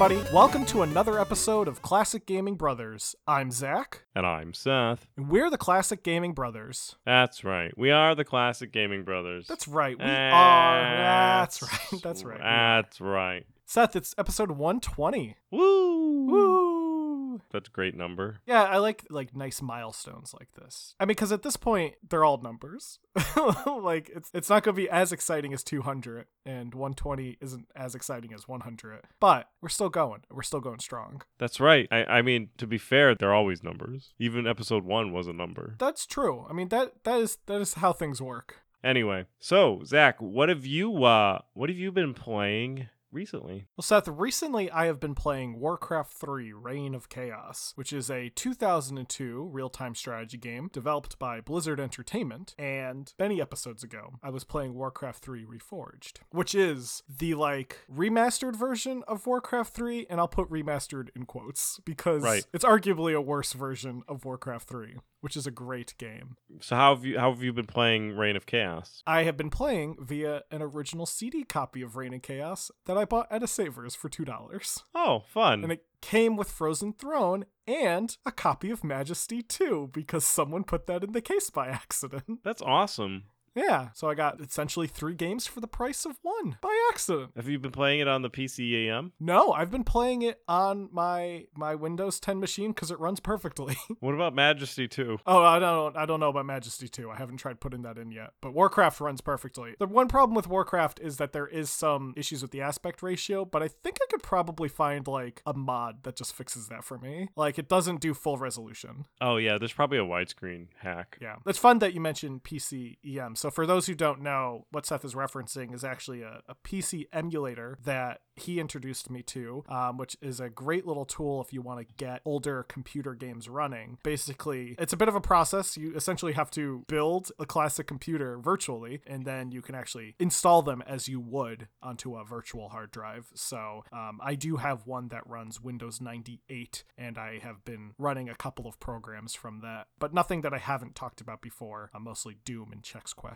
everybody. Welcome to another episode of Classic Gaming Brothers. I'm Zach, And I'm Seth. and we're the Classic Gaming Brothers. That's right. We are the Classic Gaming Brothers. That's right. We are. That's right. That's right. That's right. Seth, it's episode 120. Woo! Woo! That's a great number. Yeah, I like like nice milestones like this. I mean, because at this point they're all numbers. like it's it's not gonna be as exciting as 200, and 120 isn't as exciting as 100. But we're still going. We're still going strong. That's right. I, I mean, to be fair, they're always numbers. Even episode one was a number. That's true. I mean that that is that is how things work. Anyway, so Zach, what have you uh what have you been playing recently? Well, Seth, recently I have been playing Warcraft 3 Reign of Chaos, which is a 2002 real time strategy game developed by Blizzard Entertainment. And many episodes ago, I was playing Warcraft 3 Reforged, which is the like remastered version of Warcraft 3. And I'll put remastered in quotes because Right. it's arguably a worse version of Warcraft 3, which is a great game. So how have you how have you been playing Reign of Chaos? I have been playing via an original CD copy of Reign of Chaos that I bought at a Savers for $2. Oh, fun. and it came with Frozen Throne and a copy of Majesty 2 because someone put that in the case by accident. That's awesome. Yeah, so I got essentially three games for the price of one by accident. Have you been playing it on the PCEM? No, I've been playing it on my my Windows 10 machine because it runs perfectly. What about Majesty 2? oh, I don't I don't know about Majesty 2. I haven't tried putting that in yet. But Warcraft runs perfectly. The one problem with Warcraft is that there is some issues with the aspect ratio, but I think I could probably find like a mod that just fixes that for me. Like it doesn't do full resolution. Oh yeah, there's probably a widescreen hack. Yeah. It's fun that you mentioned PC EM. So, for those who don't know, what Seth is referencing is actually a, a PC emulator that he introduced me to, um, which is a great little tool if you want to get older computer games running. Basically, it's a bit of a process. You essentially have to build a classic computer virtually, and then you can actually install them as you would onto a virtual hard drive. So, um, I do have one that runs Windows 98, and I have been running a couple of programs from that, but nothing that I haven't talked about before. Uh, mostly Doom and Chex Quest.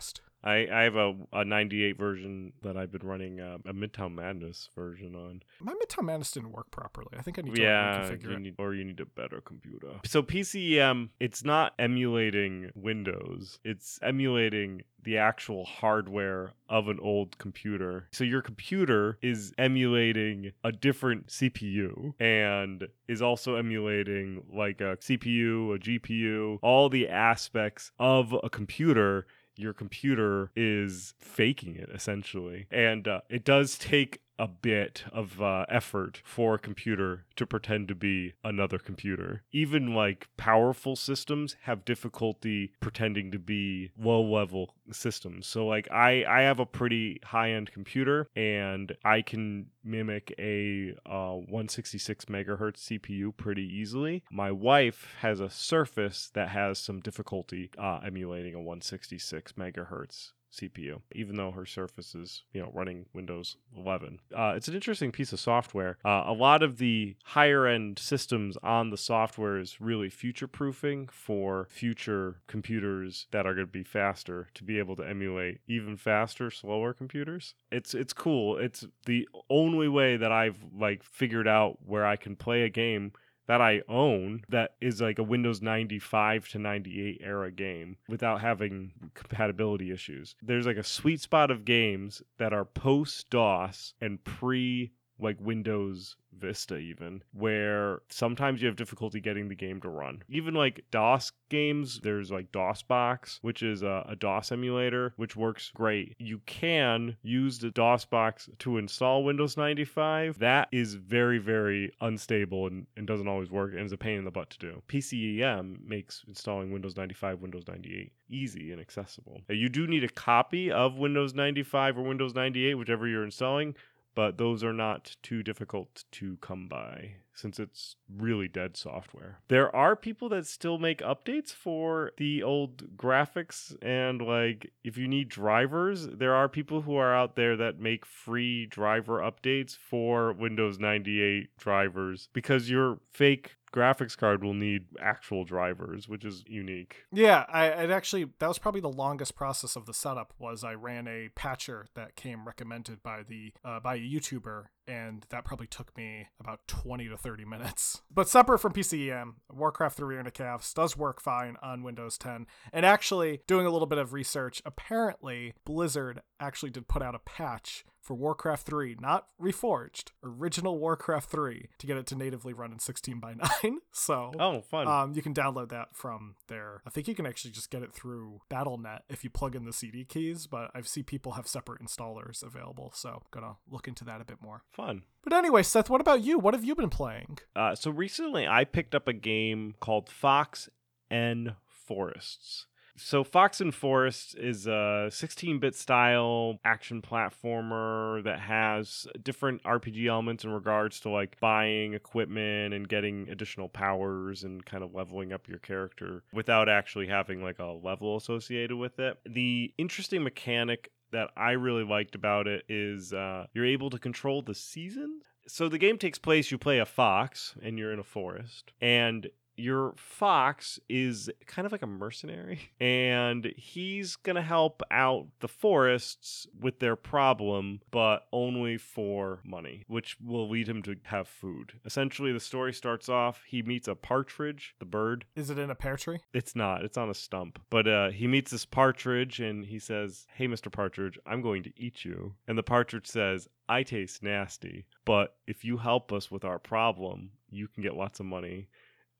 I, I have a, a 98 version that I've been running uh, a Midtown Madness version on. My Midtown Madness didn't work properly. I think I need to Yeah, reconfigure you it. need, or you need a better computer. So PCEM, it's not emulating Windows. It's emulating the actual hardware of an old computer. So your computer is emulating a different CPU and is also emulating like a CPU, a GPU, all the aspects of a computer your computer is faking it essentially. And uh, it does take a bit of uh, effort for a computer to pretend to be another computer. Even like powerful systems have difficulty pretending to be low level systems. So like i i have a pretty high end computer and i can mimic a uh, 166 megahertz cpu pretty easily. My wife has a surface that has some difficulty uh, emulating a 166 megahertz CPU, even though her Surface is, you know, running Windows 11. Uh, it's an interesting piece of software. Uh, a lot of the higher end systems on the software is really future proofing for future computers that are going to be faster to be able to emulate even faster, slower computers. It's it's cool. It's the only way that I've like figured out where I can play a game that I own that is like a Windows 95 to 98 era game without having compatibility issues. There's like a sweet spot of games that are post DOS and pre like Windows Vista even where sometimes you have difficulty getting the game to run. Even like DOS games, there's like DOSBox, which is a, a DOS emulator, which works great. You can use the DOSBox to install Windows 95. That is very, very unstable and, and doesn't always work and is a pain in the butt to do. PCEM makes installing Windows 95, Windows 98 easy and accessible. You do need a copy of Windows 95 or Windows 98, whichever you're installing, but those are not too difficult to come by. Since it's really dead software. There are people that still make updates for the old graphics, and like if you need drivers, there are people who are out there that make free driver updates for Windows 98 drivers because your fake graphics card will need actual drivers, which is unique. Yeah, I it actually that was probably the longest process of the setup was I ran a patcher that came recommended by the uh, by a YouTuber and that probably took me about 20 to 30 minutes. But separate from PCEM, Warcraft 3 Reign of Chaos does work fine on Windows 10. And actually, doing a little bit of research, apparently Blizzard actually did put out a patch for Warcraft 3, not Reforged, original Warcraft 3, to get it to natively run in 16 by 9. So, Oh, fun. um, you can download that from there. I think you can actually just get it through BattleNet if you plug in the CD keys, but I've seen people have separate installers available, so gonna look into that a bit more. fun. But anyway, Seth, what about you? What have you been playing? Uh, so recently, I picked up a game called Fox and Forests. So Fox and Forest is a 16-bit style action platformer that has different RPG elements in regards to like buying equipment and getting additional powers and kind of leveling up your character without actually having like a level associated with it. The interesting mechanic that I really liked about it is uh, you're able to control the seasons. So the game takes place, you play a fox and you're in a forest, and your fox is kind of like a mercenary and he's going to help out the forests with their problem but only for money which will lead him to have food essentially the story starts off he meets a partridge the bird Is it in a pear tree? it's not. It's on a stump. But uh, he meets this partridge and he says, Hey, Mr. Partridge, I'm going to eat you. And the partridge says, I taste nasty, but if you help us with our problem, you can get lots of money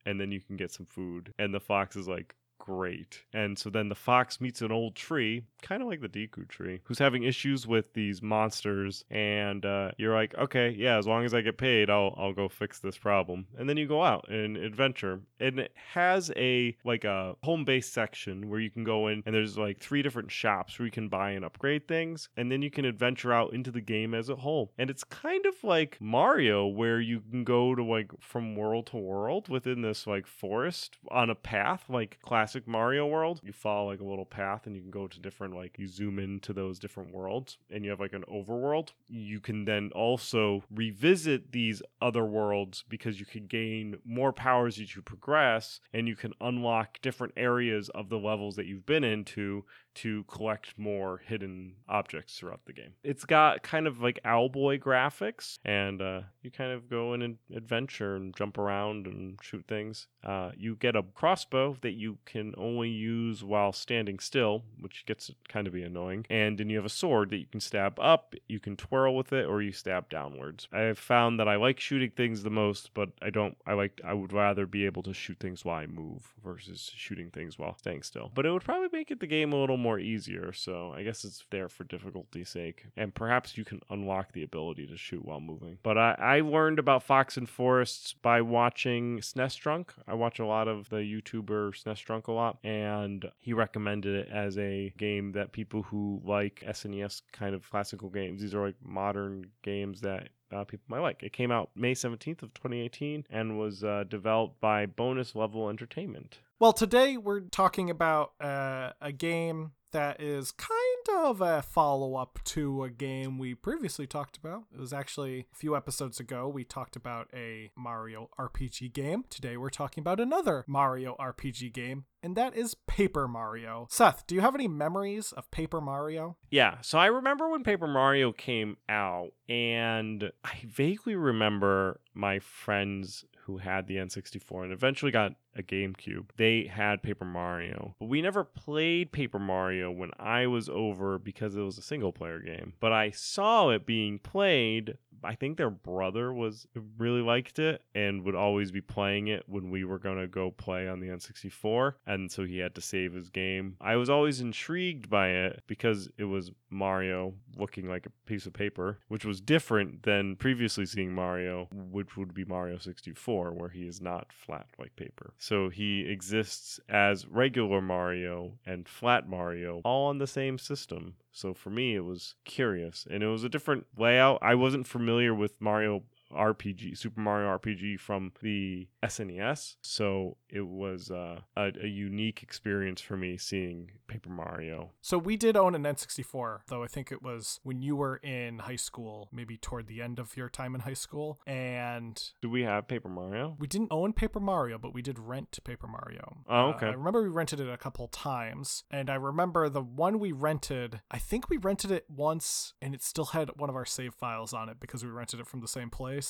and then you can get some food. And the fox is like, Great. And so then the fox meets an old tree, kind of like the Deku tree, who's having issues with these monsters. And uh, you're like, okay, yeah, as long as I get paid, I'll I'll go fix this problem. And then you go out and adventure. And it has a like a home base section where you can go in and there's like three different shops where you can buy and upgrade things. And then you can adventure out into the game as a whole. And it's kind of like Mario where you can go to like from world to world within this like forest on a path like classic Mario world. You follow like a little path and you can go to different like you zoom into those different worlds and you have like an overworld. You can then also revisit these other worlds because you can gain more powers as you progress and you can unlock different areas of the levels that you've been into to collect more hidden objects throughout the game. It's got kind of like Owlboy graphics, and uh, you kind of go in an adventure and jump around and shoot things. Uh, you get a crossbow that you can only use while standing still, which gets kind of be annoying. And then you have a sword that you can stab up, you can twirl with it, or you stab downwards. I have found that I like shooting things the most, but I don't. I like. I would rather be able to shoot things while I move versus shooting things while staying still. But it would probably make it the game a little more easier. So I guess it's there for difficulty's sake, and perhaps you can unlock the ability to shoot while moving. But I, I learned about Fox and Forests by watching SNES Drunk. I watch a lot of the YouTuber SNES Drunk a lot, and he recommended it as a game that people who like SNES kind of classical games, these are like modern games that uh, people might like. It came out May 17th of 2018 and was uh, developed by Bonus Level Entertainment. Well, today we're talking about uh, a game that is kind of a follow up to a game we previously talked about. It was actually a few episodes ago. We talked about a Mario RPG game. Today we're talking about another Mario RPG game, and that is Paper Mario. Seth, do you have any memories of Paper Mario? Yeah, so I remember when Paper Mario came out, and I vaguely remember my friends who had the N64 and eventually got a GameCube. They had Paper Mario, but we never played Paper Mario when I was over because it was a single player game. But I saw it being played. I think their brother was really liked it and would always be playing it when we were going to go play on the N64, and so he had to save his game. I was always intrigued by it because it was Mario looking like a piece of paper, which was different than previously seeing Mario, which would be Mario 64, where he is not flat like paper. So he exists as regular Mario and flat Mario all on the same system. So for me, it was curious and it was a different layout. I wasn't familiar with Mario RPG, Super Mario RPG from the SNES. So it was uh, a, a unique experience for me seeing Paper Mario. So we did own an N64, though I think it was when you were in high school, maybe toward the end of your time in high school. And Do we have Paper Mario? we didn't own Paper Mario, but we did rent Paper Mario. Oh, Uh, okay. I remember we rented it a couple times, and I remember the one we rented, I think we rented it once, and it still had one of our save files on it because we rented it from the same place.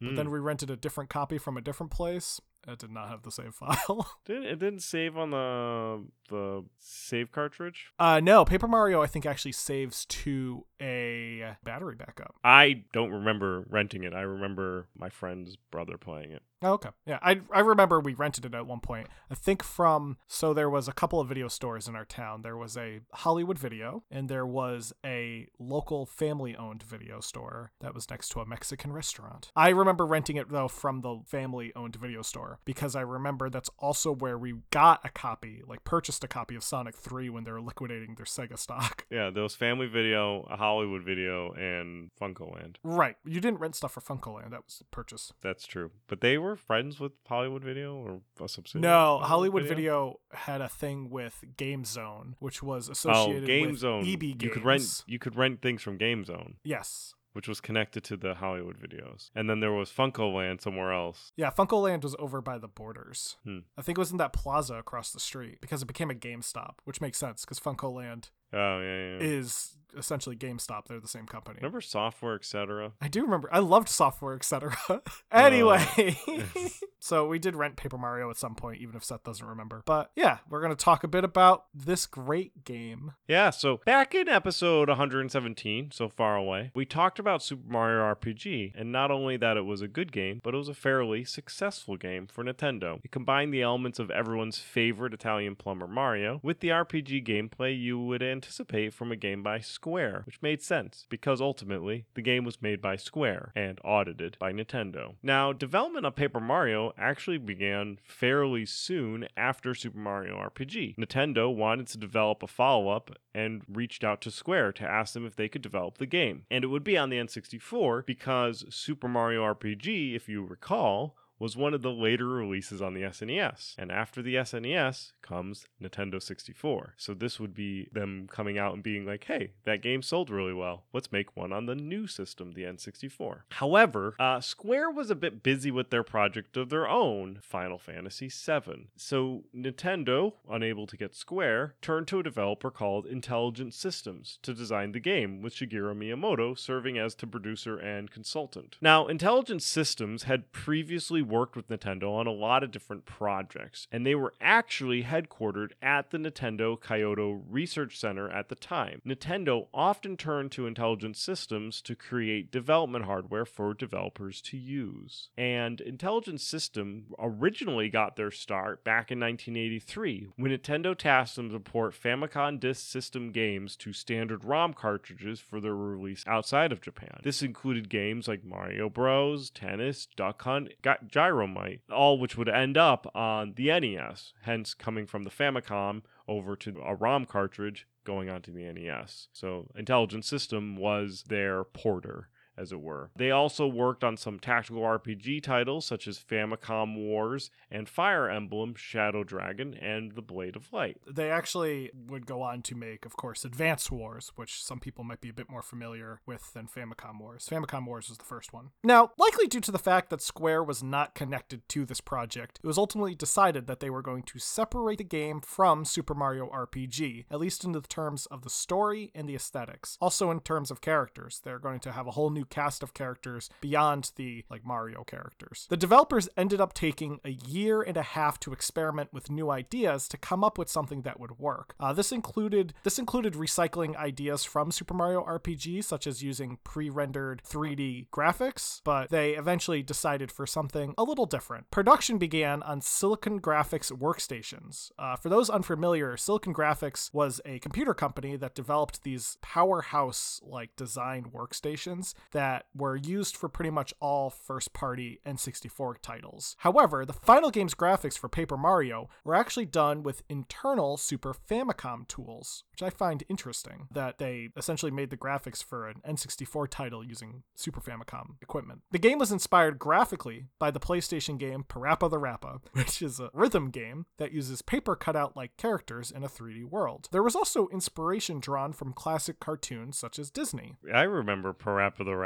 But Hmm. then we rented a different copy from a different place. It did not have the save file. Didn't it didn't save on the the save cartridge? Uh, no, Paper Mario, I think, actually saves to a battery backup. I don't remember renting it. I remember my friend's brother playing it. Oh, okay. Yeah, I, I remember we rented it at one point. I think from, so there was a couple of video stores in our town. There was a Hollywood Video, and there was a local family owned video store that was next to a Mexican restaurant. I remember renting it, though, from the family owned video store because I remember that's also where we got a copy, like purchased a copy of Sonic 3 when they were liquidating their Sega stock. Yeah, there was Family Video, a Hollywood Video, and FuncoLand. Right. You didn't rent stuff for FuncoLand. That was the purchase. That's true. But they were friends with Hollywood Video or a subsidiary. No, Hollywood Video had a thing with Game Zone, which was associated Oh, Game with Zone. EB Games. You could rent you could rent things from Game Zone, Yes. which was connected to the Hollywood videos. And then there was FuncoLand somewhere else. Yeah, FuncoLand was over by the borders. Hmm. I think it was in that plaza across the street because it became a GameStop, which makes sense because FuncoLand Oh yeah, yeah. is essentially GameStop. They're the same company. Remember software, etc. I do remember. I loved software, etc. anyway, Uh, so we did rent Paper Mario at some point, even if Seth doesn't remember. But yeah, we're going to talk a bit about this great game. Yeah, so back in episode 117, so far away, we talked about Super Mario RPG, and not only that it was a good game, but it was a fairly successful game for Nintendo. It combined the elements of everyone's favorite Italian plumber Mario with the RPG gameplay you would anticipate from a game by Square, which made sense because ultimately the game was made by Square and audited by Nintendo. Now, development of Paper Mario actually began fairly soon after Super Mario RPG. Nintendo wanted to develop a follow up and reached out to Square to ask them if they could develop the game. And it would be on the N64 because Super Mario RPG, if you recall, was one of the later releases on the SNES. And after the SNES comes Nintendo 64. So this would be them coming out and being like, hey, that game sold really well. Let's make one on the new system, the N64. However, uh, Square was a bit busy with their project of their own, Final Fantasy VII. So Nintendo, unable to get Square, turned to a developer called Intelligent Systems to design the game, with Shigeru Miyamoto serving as the producer and consultant. Now, Intelligent Systems had previously worked with Nintendo on a lot of different projects, and they were actually headquartered at the Nintendo Kyoto Research Center at the time. Nintendo often turned to Intelligent Systems to create development hardware for developers to use. And Intelligent System originally got their start back in 1983 when Nintendo tasked them to port Famicom Disk System games to standard ROM cartridges for their release outside of Japan. This included games like Mario Bros, Tennis, Duck Hunt, Gyromite, all which would end up on the NES, hence coming from the Famicom over to a ROM cartridge going onto the NES. So Intelligent System was their porter as it were. They also worked on some tactical RPG titles such as Famicom Wars and Fire Emblem Shadow Dragon and The Blade of Light. They actually would go on to make, of course, Advance Wars, which some people might be a bit more familiar with than Famicom Wars. Famicom Wars was the first one. Now, likely due to the fact that Square was not connected to this project, it was ultimately decided that they were going to separate the game from Super Mario RPG, at least in the terms of the story and the aesthetics. Also in terms of characters, they're going to have a whole new cast of characters beyond the like Mario characters. The developers ended up taking a year and a half to experiment with new ideas to come up with something that would work. Uh, this included this included recycling ideas from Super Mario RPG, such as using pre-rendered 3D graphics, but they eventually decided for something a little different. Production began on Silicon Graphics workstations. Uh, for those unfamiliar, Silicon Graphics was a computer company that developed these powerhouse like design workstations that were used for pretty much all first party N64 titles. However, the final game's graphics for Paper Mario were actually done with internal Super Famicom tools, which I find interesting that they essentially made the graphics for an N64 title using Super Famicom equipment. The game was inspired graphically by the PlayStation game PaRappa the Rapper, which is a rhythm game that uses paper cutout like characters in a 3D world. There was also inspiration drawn from classic cartoons such as Disney. I remember PaRappa the Rapper.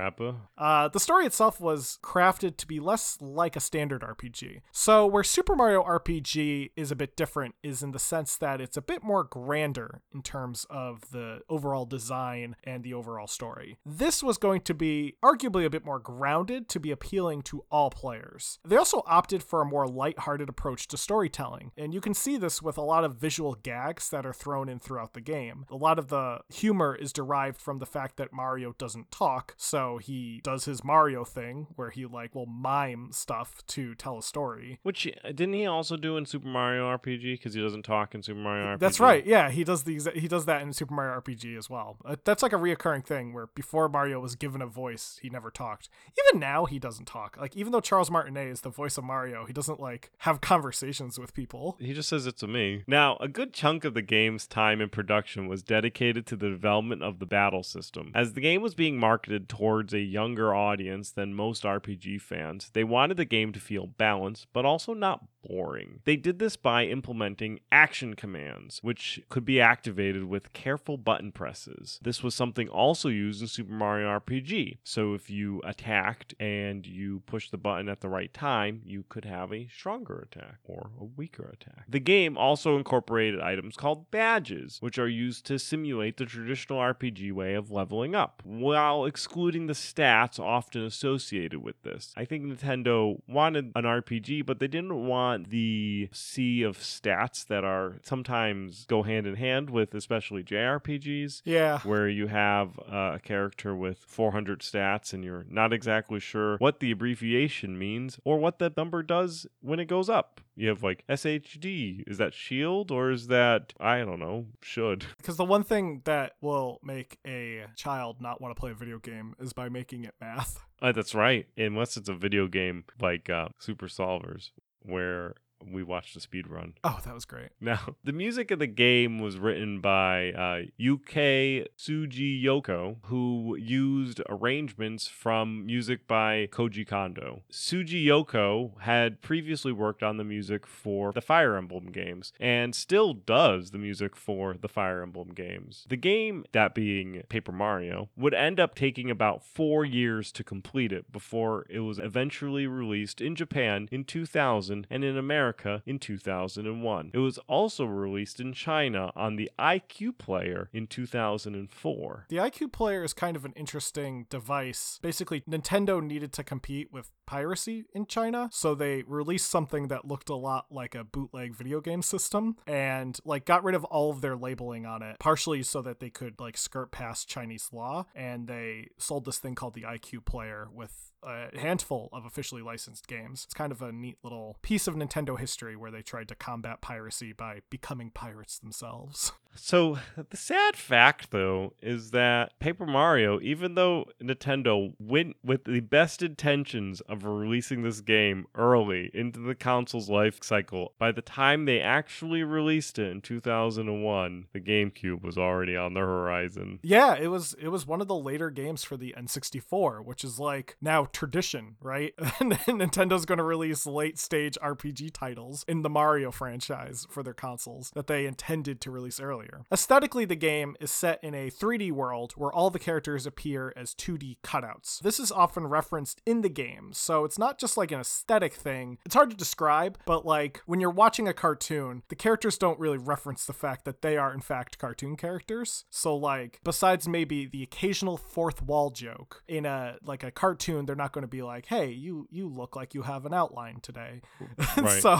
Uh, the story itself was crafted to be less like a standard RPG. So, where Super Mario RPG is a bit different is in the sense that it's a bit more grander in terms of the overall design and the overall story. This was going to be arguably a bit more grounded to be appealing to all players. They also opted for a more light-hearted approach to storytelling, and you can see this with a lot of visual gags that are thrown in throughout the game. A lot of the humor is derived from the fact that Mario doesn't talk, so he does his Mario thing where he like will mime stuff to tell a story. Which didn't he also do in Super Mario RPG because he doesn't talk in Super Mario RPG? That's right. Yeah, he does the exa- he does that in Super Mario RPG as well. Uh, that's like a reoccurring thing where before Mario was given a voice, he never talked. Even now, he doesn't talk. Like even though Charles Martinet is the voice of Mario, he doesn't like have conversations with people. He just says it to me. Now, a good chunk of the game's time in production was dedicated to the development of the battle system. As the game was being marketed towards a younger audience than most RPG fans, they wanted the game to feel balanced, but also not boring. They did this by implementing action commands, which could be activated with careful button presses. This was something also used in Super Mario RPG. So if you attacked and you pushed the button at the right time, you could have a stronger attack or a weaker attack. The game also incorporated items called badges, which are used to simulate the traditional RPG way of leveling up, while excluding the stats often associated with this. I think Nintendo wanted an RPG, but they didn't want the sea of stats that are sometimes go hand in hand with especially JRPGs Yeah. where you have uh, a character with 400 stats and you're not exactly sure what the abbreviation means or what that number does when it goes up. You have like SHD. Is that shield or is that, I don't know, should? Because the one thing that will make a child not want to play a video game is by making it math. Uh, that's right. Unless it's a video game like uh, Super Solvers where we watched the speed run. Oh, that was great. Now, the music of the game was written by uh, UK Suji Yoko, who used arrangements from music by Koji Kondo. Suji Yoko had previously worked on the music for the Fire Emblem games and still does the music for the Fire Emblem games. The game, that being Paper Mario, would end up taking about four years to complete it before it was eventually released in Japan in 2000 and in America in 2001. It was also released in China on the iQue Player in 2004. The iQue player is kind of an interesting device. Basically, Nintendo needed to compete with piracy in China, so they released something that looked a lot like a bootleg video game system and like got rid of all of their labeling on it, partially so that they could like skirt past Chinese law and they sold this thing called the iQue player with a handful of officially licensed games. It's kind of a neat little piece of Nintendo history where they tried to combat piracy by becoming pirates themselves. So, the sad fact, though, is that Paper Mario, even though Nintendo went with the best intentions of releasing this game early into the console's life cycle, by the time they actually released it in 2001, the GameCube was already on the horizon. Yeah, it was it was one of the later games for the N64, which is like now tradition, right? Nintendo's going to release late stage RPG titles in the Mario franchise for their consoles that they intended to release earlier. Aesthetically, the game is set in a 3D world where all the characters appear as 2D cutouts. This is often referenced in the game, so it's not just like an aesthetic thing. It's hard to describe, but like when you're watching a cartoon, the characters don't really reference the fact that they are in fact cartoon characters. So like besides maybe the occasional fourth wall joke in a like a cartoon, they're not going to be like, "Hey, you you look like you have an outline today." Right. so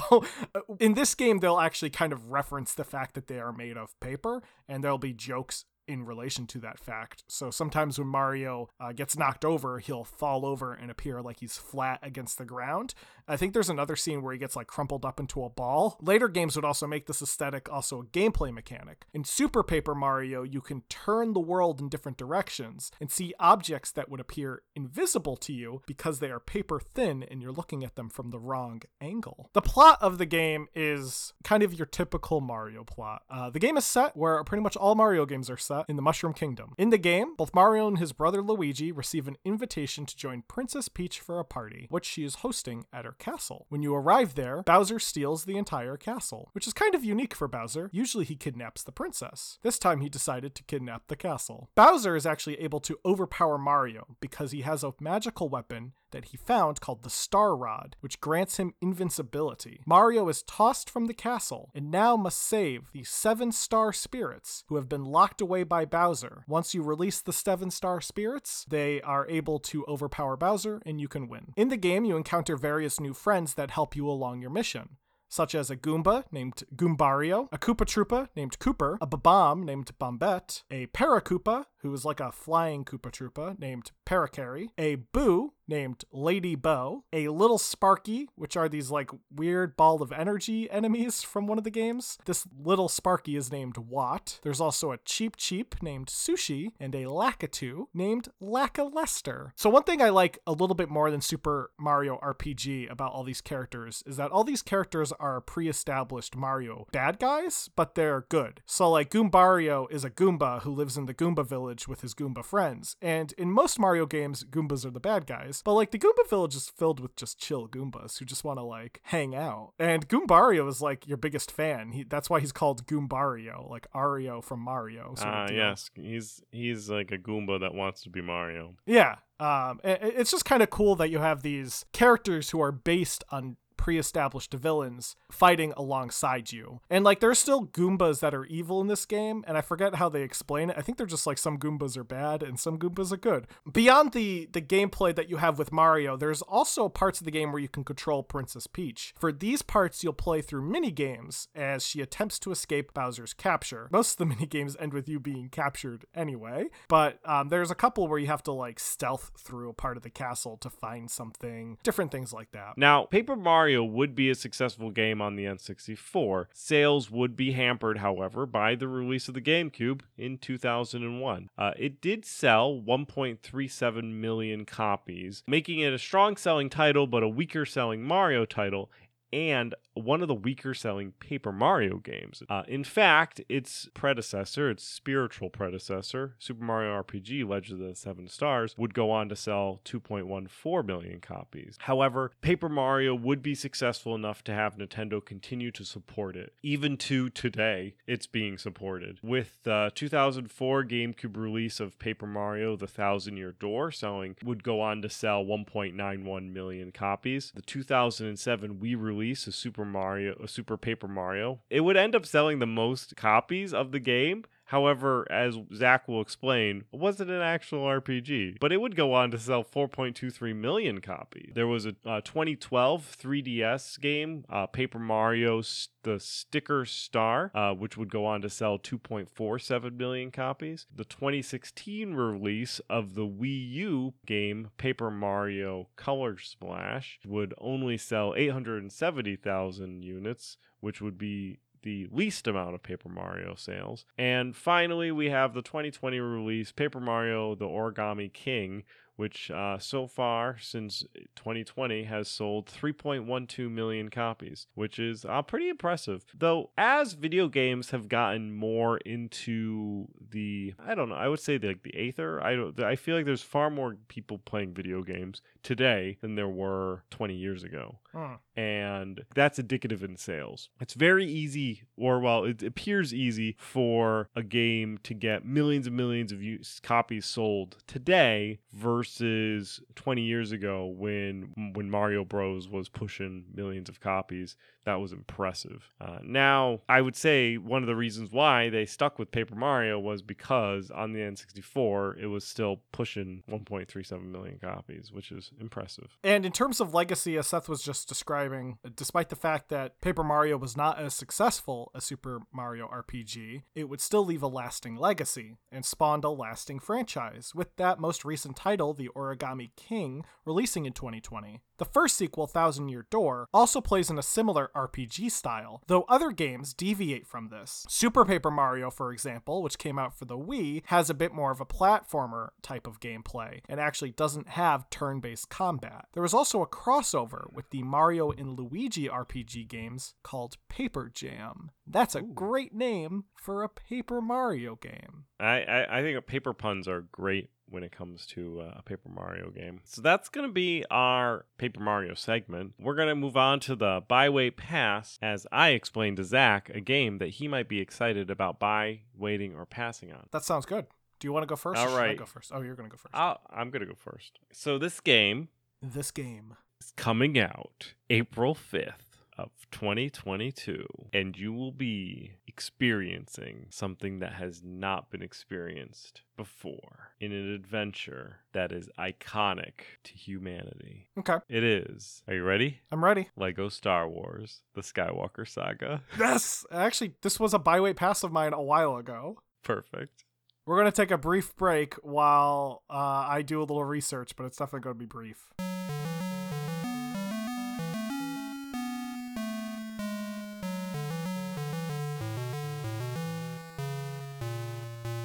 uh, in this game they'll actually kind of reference the fact that they are made of paper and there'll be jokes in relation to that fact. So sometimes when Mario uh, gets knocked over, he'll fall over and appear like he's flat against the ground. I think there's another scene where he gets like crumpled up into a ball. Later games would also make this aesthetic also a gameplay mechanic. In Super Paper Mario, you can turn the world in different directions and see objects that would appear invisible to you because they are paper thin and you're looking at them from the wrong angle. The plot of the game is kind of your typical Mario plot. Uh, the game is set where pretty much all Mario games are set in the Mushroom Kingdom. In the game, both Mario and his brother Luigi receive an invitation to join Princess Peach for a party, which she is hosting at her castle. When you arrive there, Bowser steals the entire castle, which is kind of unique for Bowser. Usually he kidnaps the princess. This time he decided to kidnap the castle. Bowser is actually able to overpower Mario because he has a magical weapon that he found called the Star Rod, which grants him invincibility. Mario is tossed from the castle and now must save the seven star spirits who have been locked away by Bowser. Once you release the seven star spirits, they are able to overpower Bowser and you can win. In the game, you encounter various new friends that help you along your mission such as a Goomba named Goombario, a Koopa Troopa named Kooper, a Bob-omb named Bombette, a Parakoopa, who is like a flying Koopa Troopa named Parakarry, a Boo named Lady Bow, a Little Sparky, which are these like weird ball of energy enemies from one of the games. This Little Sparky is named Watt. There's also a Cheep Cheep named Sushi, and a Lakitu named Lakilester. So one thing I like a little bit more than Super Mario RPG about all these characters is that all these characters are pre-established Mario bad guys, but they're good. So like Goombario is a Goomba who lives in the Goomba village with his Goomba friends, and in most Mario games, Goombas are the bad guys. But like the Goomba village is filled with just chill Goombas who just want to like hang out. And Goombario is like your biggest fan. He that's why he's called Goombario, like Ario from Mario. Ah, uh, yes, he's he's like a Goomba that wants to be Mario. Yeah, um, it's just kind of cool that you have these characters who are based on pre-established villains fighting alongside you. And like there's still Goombas that are evil in this game, and I forget how they explain it. I think they're just like some Goombas are bad and some Goombas are good. Beyond the the gameplay that you have with Mario, there's also parts of the game where you can control Princess Peach. For these parts, you'll play through mini games as she attempts to escape Bowser's capture. Most of the mini games end with you being captured anyway, but um, there's a couple where you have to like stealth through a part of the castle to find something, different things like that. Now, Paper Mario Mario would be a successful game on the N64. Sales would be hampered, however, by the release of the GameCube in 2001. Uh, it did sell 1.37 million copies, making it a strong selling title but a weaker selling Mario title and one of the weaker selling Paper Mario games. Uh, in fact, its predecessor, its spiritual predecessor, Super Mario RPG Legend of the Seven Stars, would go on to sell 2.14 million copies. However, Paper Mario would be successful enough to have Nintendo continue to support it. Even to today, it's being supported. With the 2004 GameCube release of Paper Mario The Thousand Year Door selling, would go on to sell 1.91 million copies. The 2007 Wii release of Super Mario, Super Paper Mario, it would end up selling the most copies of the game However, as Zach will explain, it wasn't an actual RPG, but it would go on to sell 4.23 million copies. There was a, a 2012 3DS game, uh, Paper Mario The Sticker Star, uh, which would go on to sell 2.47 million copies. The 2016 release of the Wii U game, Paper Mario Color Splash, would only sell 870,000 units, which would be the least amount of Paper Mario sales. And finally, we have the 2020 release Paper Mario The Origami King, which uh, so far since 2020 has sold 3.12 million copies, which is uh, pretty impressive. Though, as video games have gotten more into the, I don't know, I would say the, like the aether. I don't. I feel like there's far more people playing video games today than there were 20 years ago, huh. And that's indicative in sales. It's very easy, or well, it appears easy for a game to get millions and millions of copies sold today versus versus 20 years ago when when Mario Bros was pushing millions of copies. That was impressive. Uh, now, I would say one of the reasons why they stuck with Paper Mario was because on the N64, it was still pushing 1.37 million copies, which is impressive. And in terms of legacy, as Seth was just describing, despite the fact that Paper Mario was not as successful as Super Mario RPG, it would still leave a lasting legacy and spawned a lasting franchise, with that most recent title, The Origami King, releasing in 2020. The first sequel, Thousand Year Door, also plays in a similar RPG style, though other games deviate from this. Super Paper Mario, for example, which came out for the Wii, has a bit more of a platformer type of gameplay and actually doesn't have turn based combat. There was also a crossover with the Mario and Luigi RPG games called Paper Jam. That's a great name for a Paper Mario game. I, I, I think paper puns are great when it comes to uh, a Paper Mario game. So that's going to be our Paper Mario segment. We're going to move on to the Byway pass as I explained to Zach a game that he might be excited about buy, waiting, or passing on. That sounds good. Do you want to go first? All I go first. Oh, you're going to go 1st I'll, I'm going to go first. So this game this game. is coming out April 5th of 2022 and you will be experiencing something that has not been experienced before in an adventure that is iconic to humanity. Okay, It is. Are you ready? I'm ready. Lego Star Wars: The Skywalker Saga. Yes, actually, this was a byway pass of mine a while ago. Perfect. We're going to take a brief break while uh, I do a little research, but it's definitely going to be brief.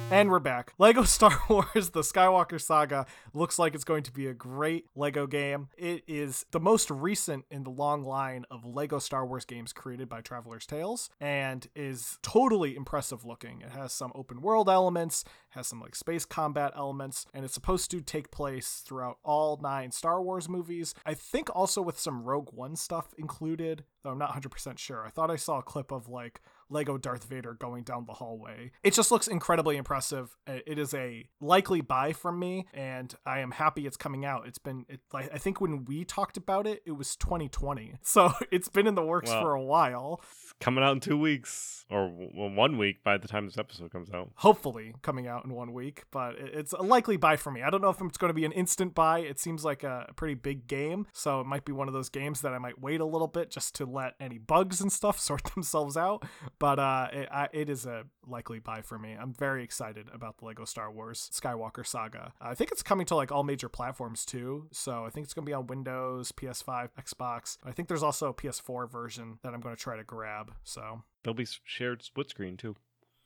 And we're back. Lego Star Wars The Skywalker Saga looks like it's going to be a great Lego game. It is the most recent in the long line of Lego Star Wars games created by Traveler's Tales and is totally impressive looking. It has some open world elements, has some like space combat elements, and it's supposed to take place throughout all nine Star Wars movies. I think also with some Rogue One stuff included, though I'm not 100% sure. I thought I saw a clip of like Lego Darth Vader going down the hallway. It just looks incredibly impressive. It is a likely buy from me, and I am happy it's coming out. It's been, it, like, I think when we talked about it, it was 2020, so it's been in the works Well- for a while. Coming out in two weeks or w- one week by the time this episode comes out. Hopefully, coming out in one week, but it's a likely buy for me. I don't know if it's going to be an instant buy. It seems like a pretty big game, so it might be one of those games that I might wait a little bit just to let any bugs and stuff sort themselves out. But uh, it, I, it is a likely buy for me. I'm very excited about the Lego Star Wars Skywalker Saga. I think it's coming to like all major platforms too, so I think it's going to be on Windows, PS5, Xbox. I think there's also a PS4 version that I'm going to try to grab. So There'll be shared split screen too.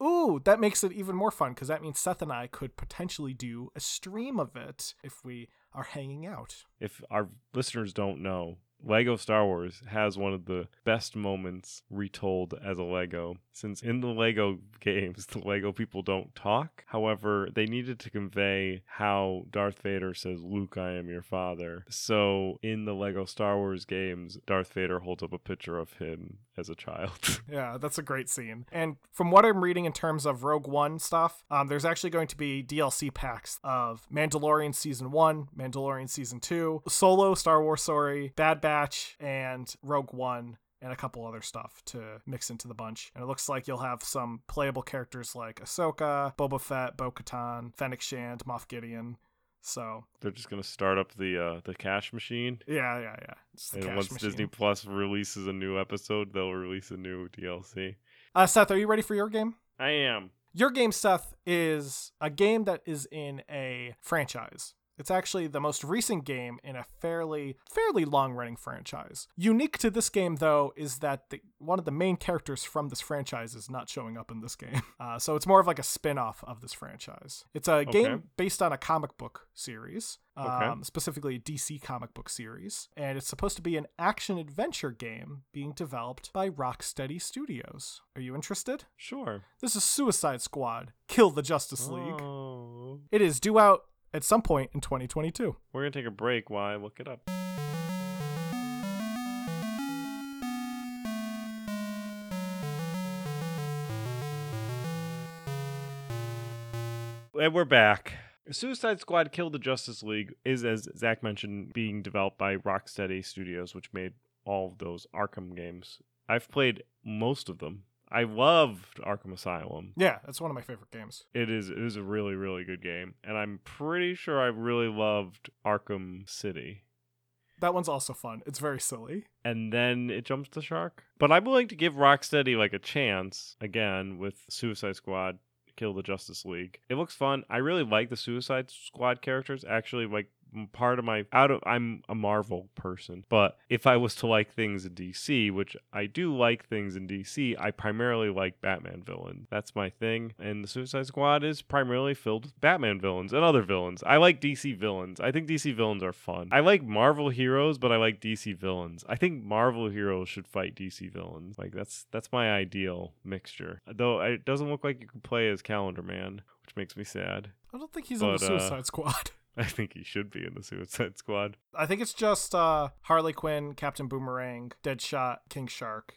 Ooh, that makes it even more fun because that means Seth and I could potentially do a stream of it if we are hanging out. If our listeners don't know, Lego Star Wars has one of the best moments retold as a Lego. Since in the Lego games, the Lego people don't talk. However, they needed to convey how Darth Vader says, Luke, I am your father. So in the Lego Star Wars games, Darth Vader holds up a picture of him as a child. Yeah, that's a great scene. And from what I'm reading in terms of Rogue One stuff, um, there's actually going to be DLC packs of Mandalorian Season 1, Mandalorian Season 2, Solo, Star Wars Story, Bad Batch, and Rogue One. And a couple other stuff to mix into the bunch. And it looks like you'll have some playable characters like Ahsoka, Boba Fett, Bo Katan, Fennec Shand, Moff Gideon. So, They're just gonna start up the uh, the cash machine. yeah, yeah, yeah. It's the And cash once machine. Disney Plus releases a new episode, they'll release a new DLC. Uh, Seth, are you ready for your game? I am. Your game, Seth, is a game that is in a franchise. It's actually the most recent game in a fairly fairly long-running franchise. Unique to this game, though, is that the, one of the main characters from this franchise is not showing up in this game. Uh, so it's more of like a spin-off of this franchise. It's a Okay. game based on a comic book series, Okay. um, specifically a DC comic book series, and it's supposed to be an action-adventure game being developed by Rocksteady Studios. Are you interested? Sure. This is Suicide Squad. Kill the Justice League. Oh. It is due out at some point in 2022. We're gonna take a break while I look it up. And we're back. Suicide Squad Kill the Justice League is, as Zach mentioned, being developed by Rocksteady Studios, which made all of those Arkham games. I've played most of them. I loved Arkham Asylum. Yeah, that's one of my favorite games. It is it is a really really good game, and I'm pretty sure I really loved Arkham City. That one's also fun. It's very silly. And then it jumps to Shark. But I'm willing to give Rocksteady like a chance again with Suicide Squad, Kill the Justice League. It looks fun. I really like the Suicide Squad characters. Actually, like part of my out of I'm a Marvel person, but if I was to like things in DC, which I do like things in DC, I primarily like Batman villains. That's my thing, and the Suicide Squad is primarily filled with Batman villains and other villains. I like DC villains. I think DC villains are fun. I like Marvel heroes, but I like DC villains. I think Marvel heroes should fight DC villains. Like that's that's my ideal mixture. Though it doesn't look like you can play as Calendar Man, which makes me sad. I don't think he's on the But, uh, Suicide Squad. I think he should be in the Suicide Squad. I think it's just uh, Harley Quinn, Captain Boomerang, Deadshot, King Shark.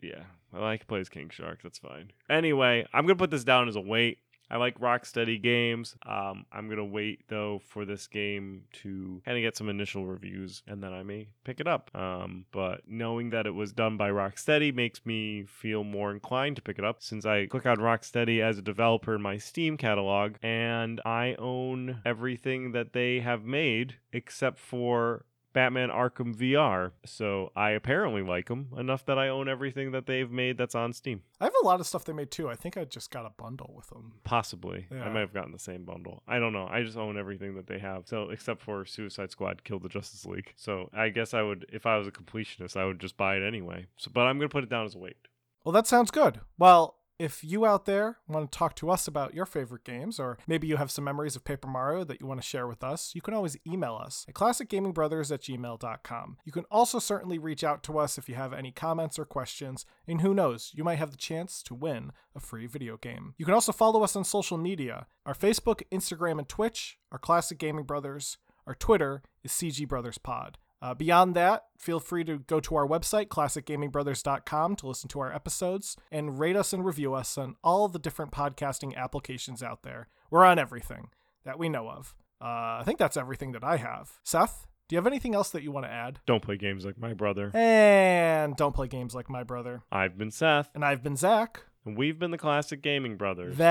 Yeah, I like plays King Shark. That's fine. Anyway, I'm gonna put this down as a wait. I like Rocksteady games. Um, I'm gonna wait though for this game to kind of get some initial reviews, and then I may pick it up. Um, but knowing that it was done by Rocksteady makes me feel more inclined to pick it up, since I click on Rocksteady as a developer in my Steam catalog, and I own everything that they have made except for Batman Arkham VR. So I apparently like them enough that I own everything that they've made that's on Steam. I have a lot of stuff they made too. I think I just got a bundle with them. Possibly. I might have gotten the same bundle. I don't know. I just own everything that they have. So except for Suicide Squad Kill the Justice League. So I guess I would if I was a completionist, I would just buy it anyway. So but I'm gonna put it down as a wait. Well, that sounds good. Well, if you out there want to talk to us about your favorite games, or maybe you have some memories of Paper Mario that you want to share with us, you can always email us at classicgamingbrothers at gmail.com. You can also certainly reach out to us if you have any comments or questions, and who knows, you might have the chance to win a free video game. You can also follow us on social media. Our Facebook, Instagram, and Twitch are Classic Gaming Brothers. Our Twitter is CG Brothers Pod. Uh, beyond that, feel free to go to our website, classicgamingbrothers.com, to listen to our episodes and rate us and review us on all the different podcasting applications out there. We're on everything that we know of. Uh, I think that's everything that I have. Seth, do you have anything else that you want to add? Don't play games like my brother. And don't play games like my brother. I've been Seth, And I've been Zach. and we've been the Classic Gaming Brothers. That's,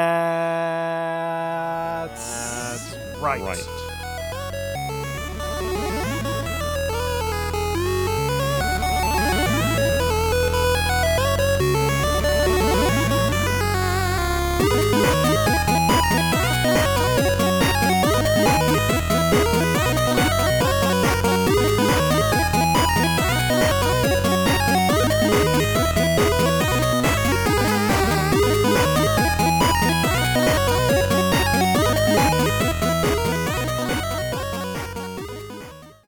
right. right.